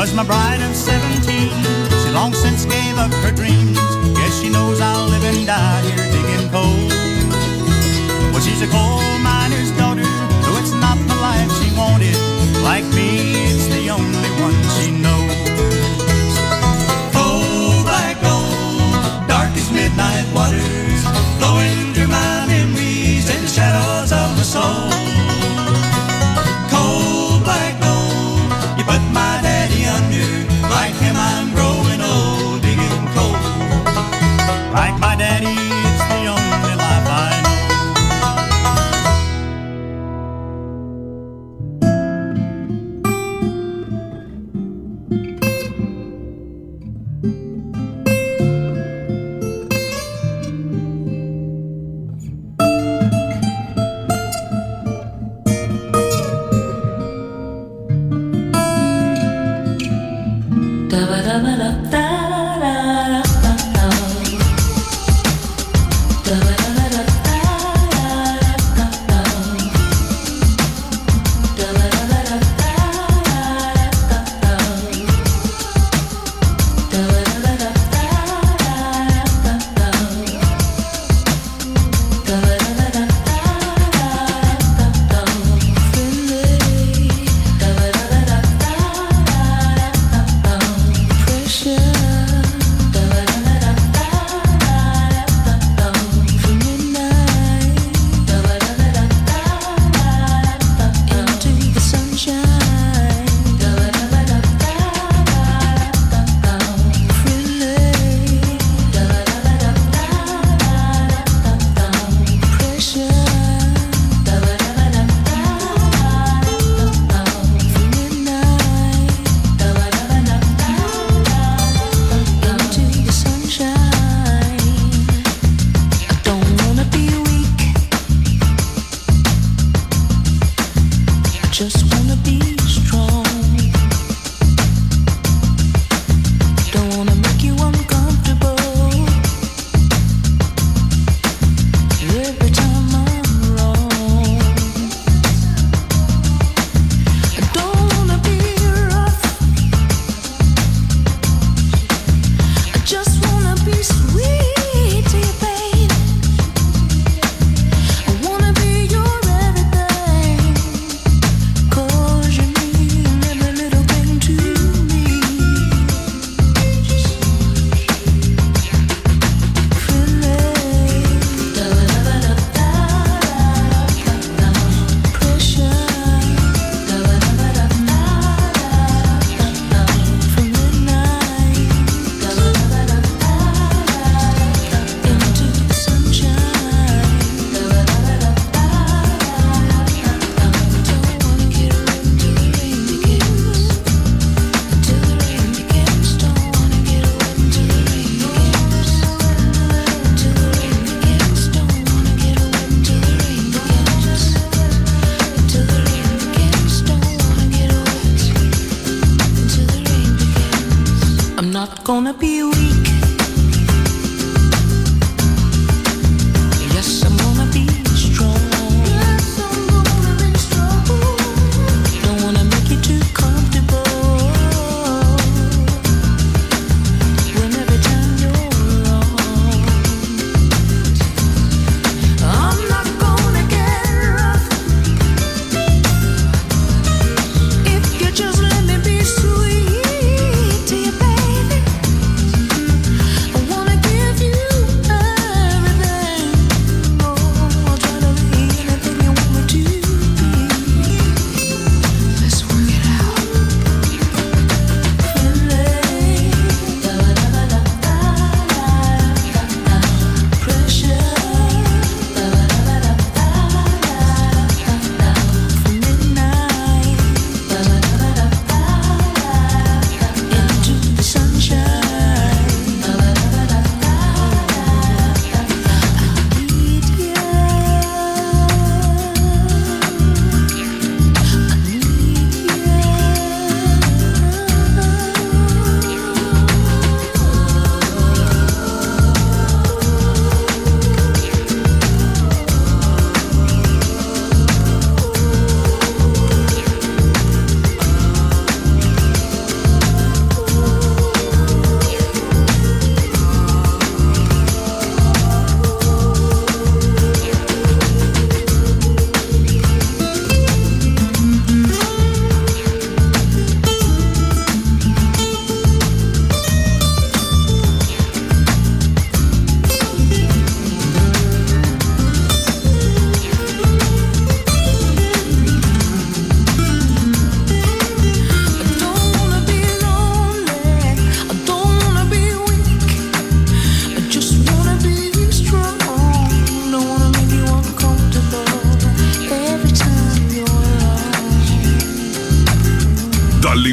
was my bride of seventeen. She long since gave up her dreams. Guess she knows I'll live and die here digging coal. Well, she's a coal miner's daughter, though it's not the life she wanted. Like me, it's the only one she knows. Coal black gold, dark as midnight waters, flowing through my memories and the shadows of my soul.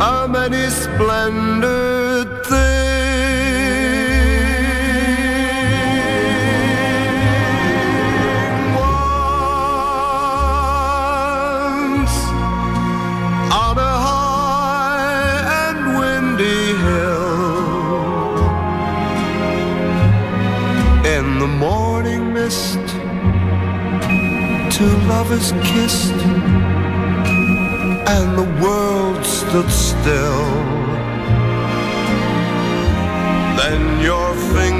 how many splendid things once on a high and windy hill in the morning mist two lovers kissed and the world stood still. Then your fingers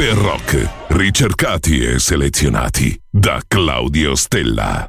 E rock, ricercati e selezionati da Claudio Stella.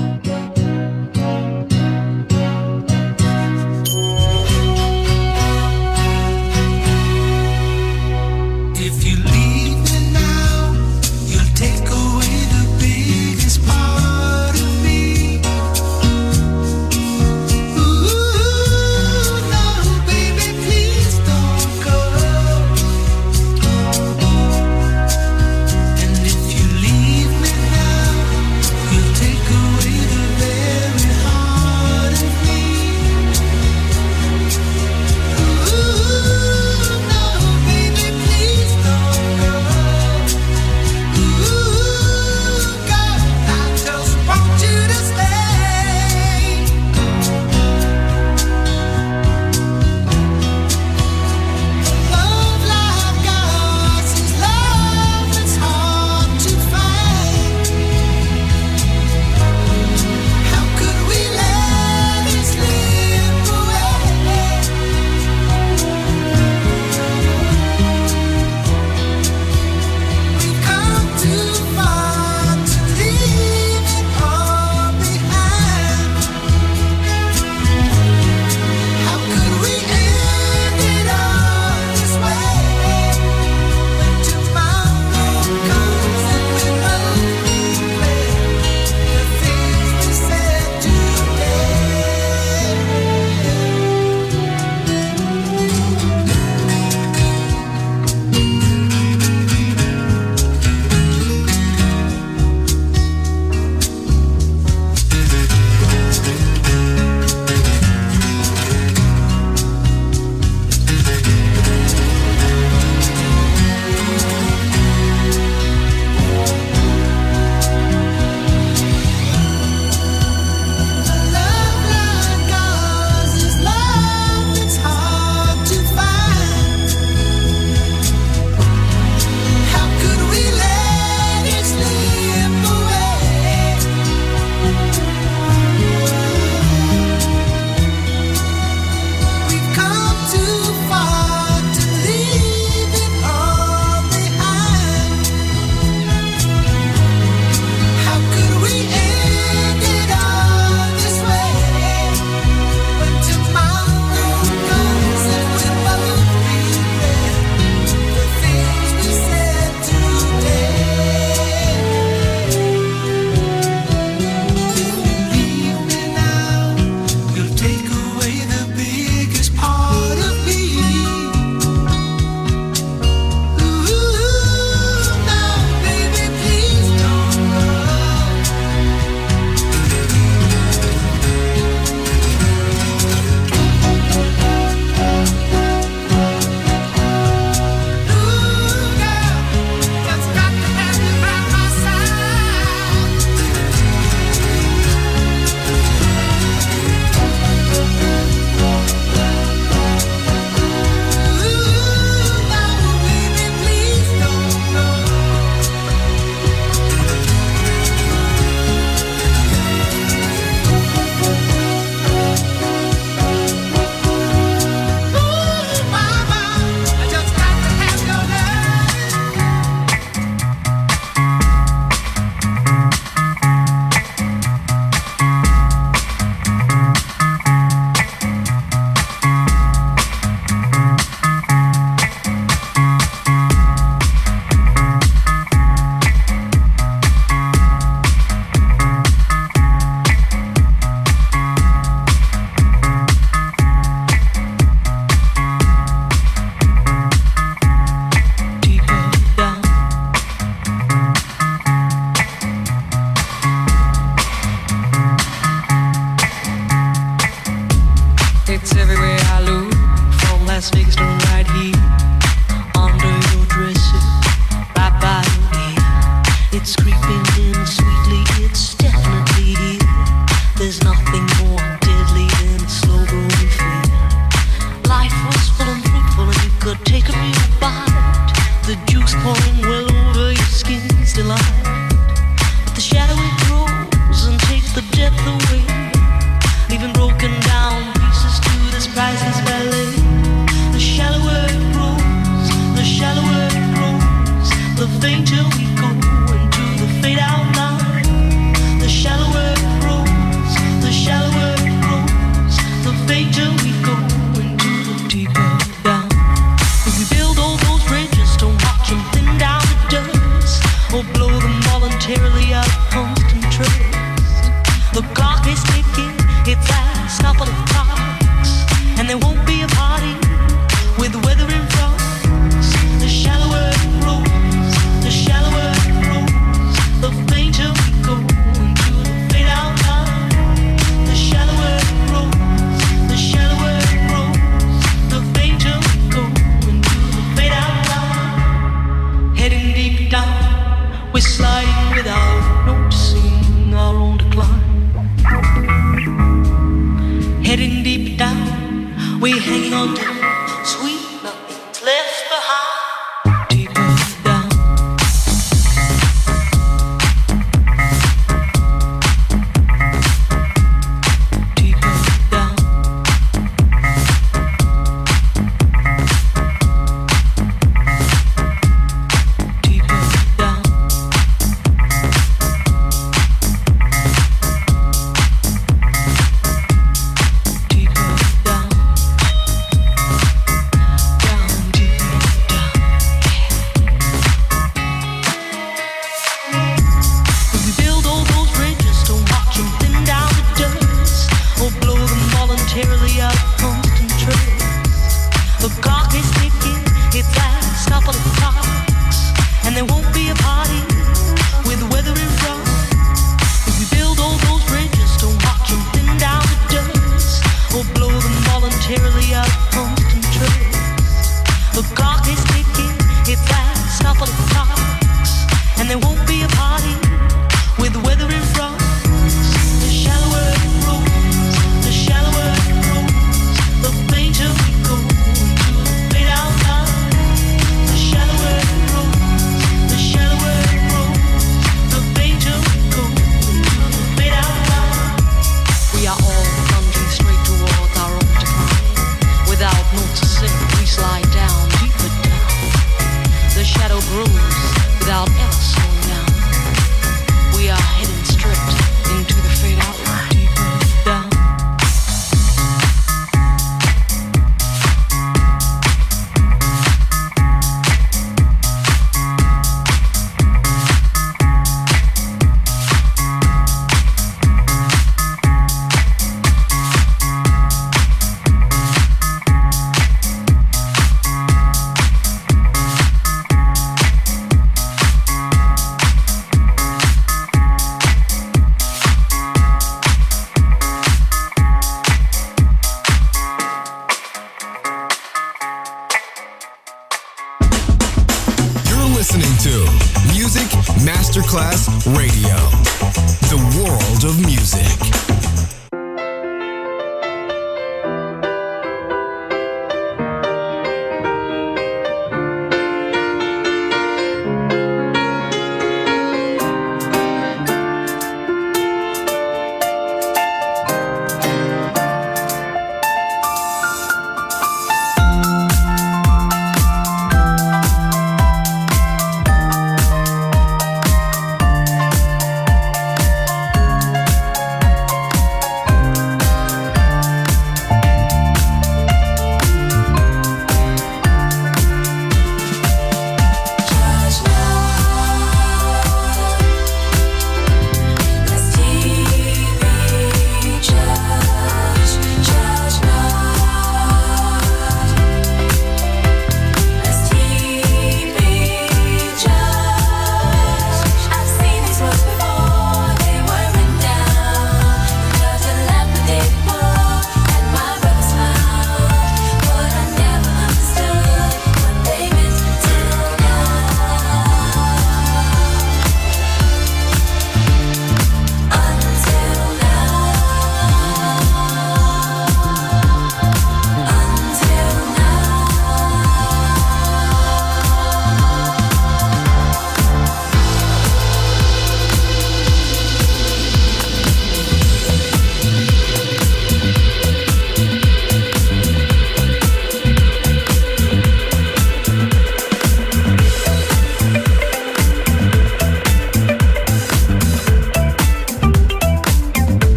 And there won't